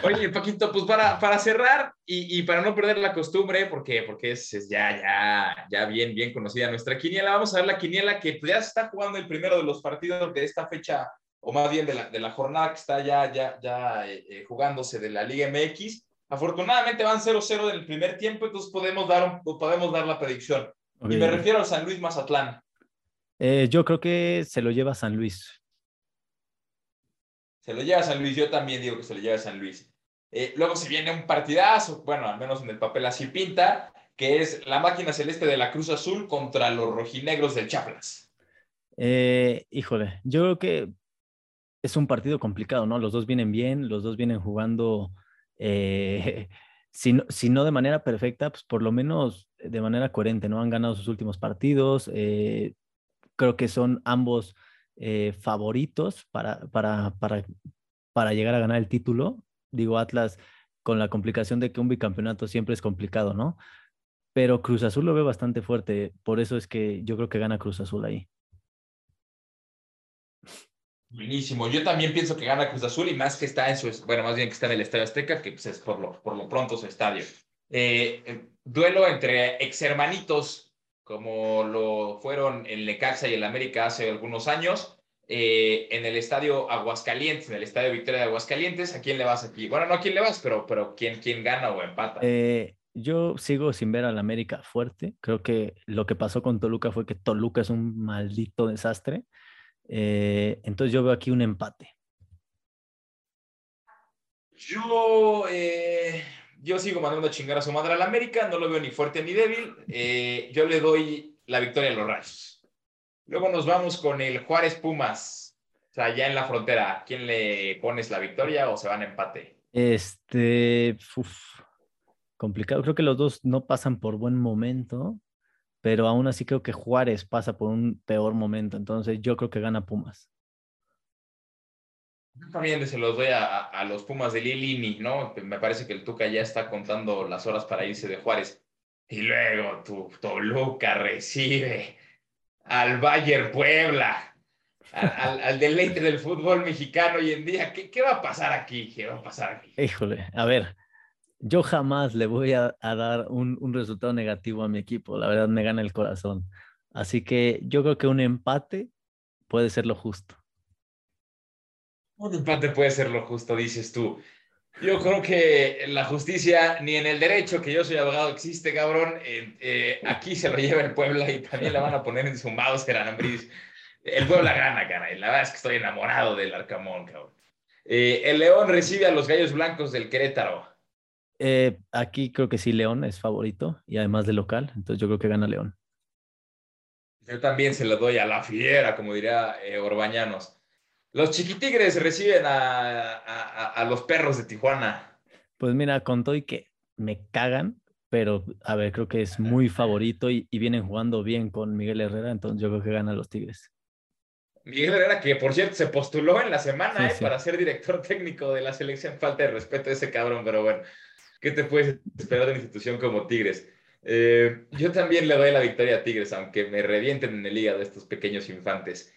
Oye, Paquito, pues para, para cerrar y, y, para no perder la costumbre, porque, porque es, es, ya, ya, ya bien, bien conocida nuestra quiniela, vamos a ver la quiniela que ya se está jugando el primero de los partidos de esta fecha, o más bien de la, de la jornada que está ya, ya, ya eh, eh, jugándose de la Liga MX. Afortunadamente van 0-0 en el primer tiempo, entonces podemos dar, podemos dar la predicción. Y me refiero al San Luis Mazatlán. Eh, yo creo que se lo lleva San Luis. Se lo lleva San Luis, yo también digo que se lo lleva San Luis. Eh, luego se viene un partidazo, bueno, al menos en el papel así pinta. que es la máquina celeste de la Cruz Azul contra los rojinegros del Chaplas. Eh, híjole, yo creo que es un partido complicado, ¿no? Los dos vienen bien, los dos vienen jugando, eh, si, no, de manera perfecta, pues por lo menos de manera coherente, ¿no? Han ganado sus últimos partidos, creo que son ambos favoritos para, para, para, para llegar a ganar el título. Digo, Atlas con la complicación de que un bicampeonato siempre es complicado, ¿no? Pero Cruz Azul lo ve bastante fuerte, por eso es que yo creo que gana Cruz Azul ahí. Buenísimo. Yo también pienso que gana Cruz Azul y más que está en su, bueno, más bien que está en el Estadio Azteca, que pues, es por lo, por lo pronto su estadio. Eh, eh, duelo entre ex hermanitos, como lo fueron en Lecaxa y el América hace algunos años, eh, en el Estadio Aguascalientes, en el Estadio Victoria de Aguascalientes. ¿A quién le vas aquí? Bueno, no a quién le vas, pero, pero ¿quién, quién gana o empata? yo sigo sin ver al América fuerte. Creo que lo que pasó con Toluca fue que Toluca es un maldito desastre. Eh, entonces yo veo aquí un empate. Yo, eh, yo sigo mandando a chingar a su madre al América, no lo veo ni fuerte ni débil. Eh, yo le doy la victoria a los Rayos. Luego nos vamos con el Juárez Pumas. O sea, ya en la frontera, ¿quién le pones la victoria o se van a empate? Este, complicado. Creo que los dos no pasan por buen momento pero aún así creo que Juárez pasa por un peor momento, entonces yo creo que gana Pumas. También se los doy a, los Pumas de Lilini, ¿no? Me parece que el Tuca ya está contando las horas para irse de Juárez. Y luego tu Toluca recibe al Bayern Puebla, al, deleite del fútbol mexicano hoy en día. ¿Qué, ¿Qué va a pasar aquí? ¿Qué va a pasar aquí? Híjole, a ver, yo jamás le voy a, dar un, resultado negativo a mi equipo. La verdad me gana el corazón. Así que yo creo que un empate puede ser lo justo. Un empate puede ser lo justo, dices tú. Yo creo que la justicia ni en el derecho, que yo soy abogado, existe, cabrón. Eh, aquí se lo lleva el pueblo y también la van a poner en su mouse, Ambris. El pueblo la gana, cara. Y la verdad es que estoy enamorado del Arcamón, cabrón. Eh, el León recibe a los Gallos Blancos del Querétaro. Eh, aquí creo que sí, León es favorito y además de local, entonces yo creo que gana León. Yo también se lo doy a la fiera, como diría Orbañanos. Los chiquitigres reciben a, los perros de Tijuana. Pues mira, con todo y que me cagan, pero a ver, creo que es muy favorito y, vienen jugando bien con Miguel Herrera, entonces yo creo que gana los Tigres. Miguel Herrera, que por cierto se postuló en la semana eh, para ser director técnico de la selección. Falta de respeto a ese cabrón, pero bueno. ¿Qué te puedes esperar de una institución como Tigres? Eh, yo también le doy la victoria a Tigres, aunque me revienten en el hígado estos pequeños infantes.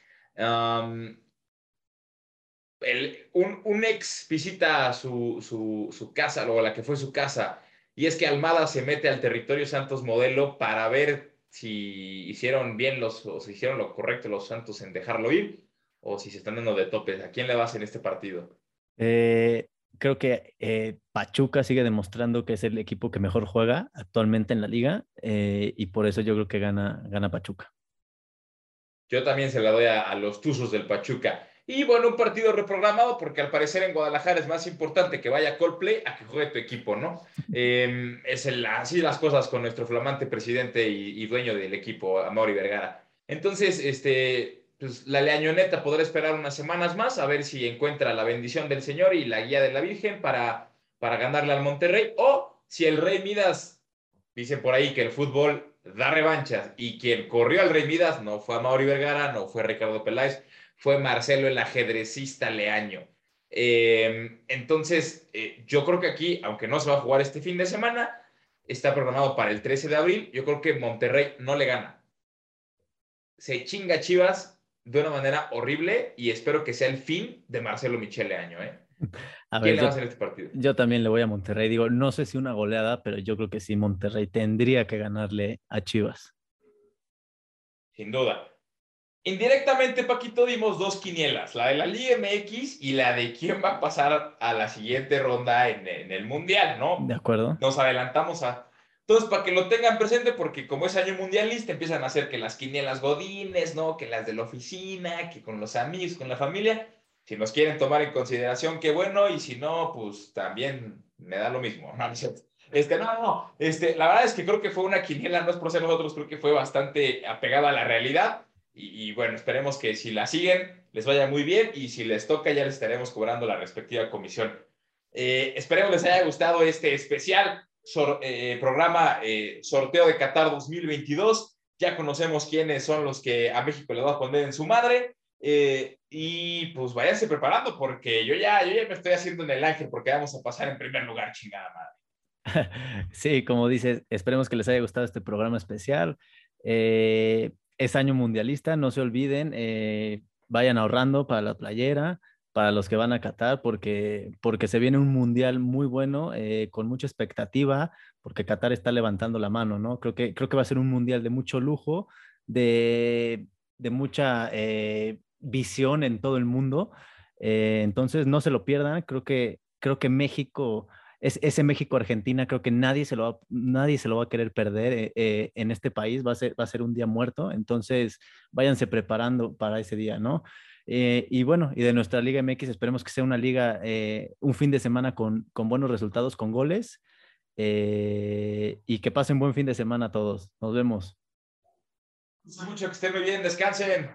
Un, ex visita su, su, casa, o la que fue su casa, y es que Almada se mete al territorio Santos modelo para ver si hicieron bien los, o si hicieron lo correcto los Santos en dejarlo ir, o si se están dando de topes. ¿A quién le vas en este partido? Eh, creo que eh, Pachuca sigue demostrando que es el equipo que mejor juega actualmente en la liga eh, y por eso yo creo que gana, gana Pachuca. Yo también se la doy a, los Tuzos del Pachuca. Y bueno, un partido reprogramado porque al parecer en Guadalajara es más importante que vaya Coldplay a que juegue tu equipo, ¿no? Em, es así las cosas con nuestro flamante presidente y, dueño del equipo, Amaury Vergara. Entonces, este, pues, la leañoneta podrá esperar unas semanas más a ver si encuentra la bendición del Señor y la guía de la Virgen para, para ganarle al Monterrey. O si el Rey Midas, dice por ahí que el fútbol da revanchas y quien corrió al Rey Midas no fue a Mauri Vergara, no fue Ricardo Peláez, fue Marcelo el ajedrecista Leaño. Em, entonces, eh, yo creo que aquí, aunque no se va a jugar este fin de semana, está programado para el 13 de abril. Yo creo que Monterrey no le gana. Se chinga Chivas de una manera horrible y espero que sea el fin de Marcelo Michele Año. ¿eh? ¿Quién le va a hacer este partido? Yo también le voy a Monterrey. Digo, no sé si una goleada, pero yo creo que sí, Monterrey tendría que ganarle a Chivas. Sin duda. Indirectamente, Paquito, dimos dos quinielas, la de la Liga MX y la de quién va a pasar a la siguiente ronda en, en el Mundial, ¿no? De acuerdo. Nos adelantamos a, entonces, para que lo tengan presente, porque como es año mundialista, empiezan a hacer que las quinielas godines, ¿no? Que las de la oficina, que con los amigos, con la familia. Si nos quieren tomar en consideración, qué bueno, y si no, pues también me da lo mismo. No, este, no, no, este, la verdad es que creo que fue una quiniela, no es por ser nosotros, creo que fue bastante apegada a la realidad. Y, bueno, esperemos que si la siguen les vaya muy bien y si les toca ya les estaremos cobrando la respectiva comisión. Eh, esperemos les haya gustado este especial eh, programa eh, sorteo de Qatar 2022. Ya conocemos quiénes son los que a México le va a poner en su madre. y pues váyanse preparando porque yo ya, yo ya me estoy haciendo en el ángel porque vamos a pasar en primer lugar, chingada madre. Sí, como dices, esperemos que les haya gustado este programa especial. Eh, es año mundialista, no se olviden, eh, vayan ahorrando para la playera, para los que van a Qatar, porque, porque se viene un mundial muy bueno, eh, con mucha expectativa, porque Qatar está levantando la mano, ¿no? Creo que, creo que va a ser un mundial de mucho lujo, de, de mucha eh, visión en todo el mundo. entonces, no se lo pierdan, creo que, creo que México ese México-Argentina creo que nadie se, lo va, nadie se lo va a querer perder eh, eh, en este país, va a, ser, va a ser un día muerto, entonces váyanse preparando para ese día, ¿no? Eh, y bueno, y de nuestra Liga MX esperemos que sea una liga, un fin de semana con, con buenos resultados, con goles, y que pasen buen fin de semana todos. Nos vemos. Mucho que estén muy bien, descansen.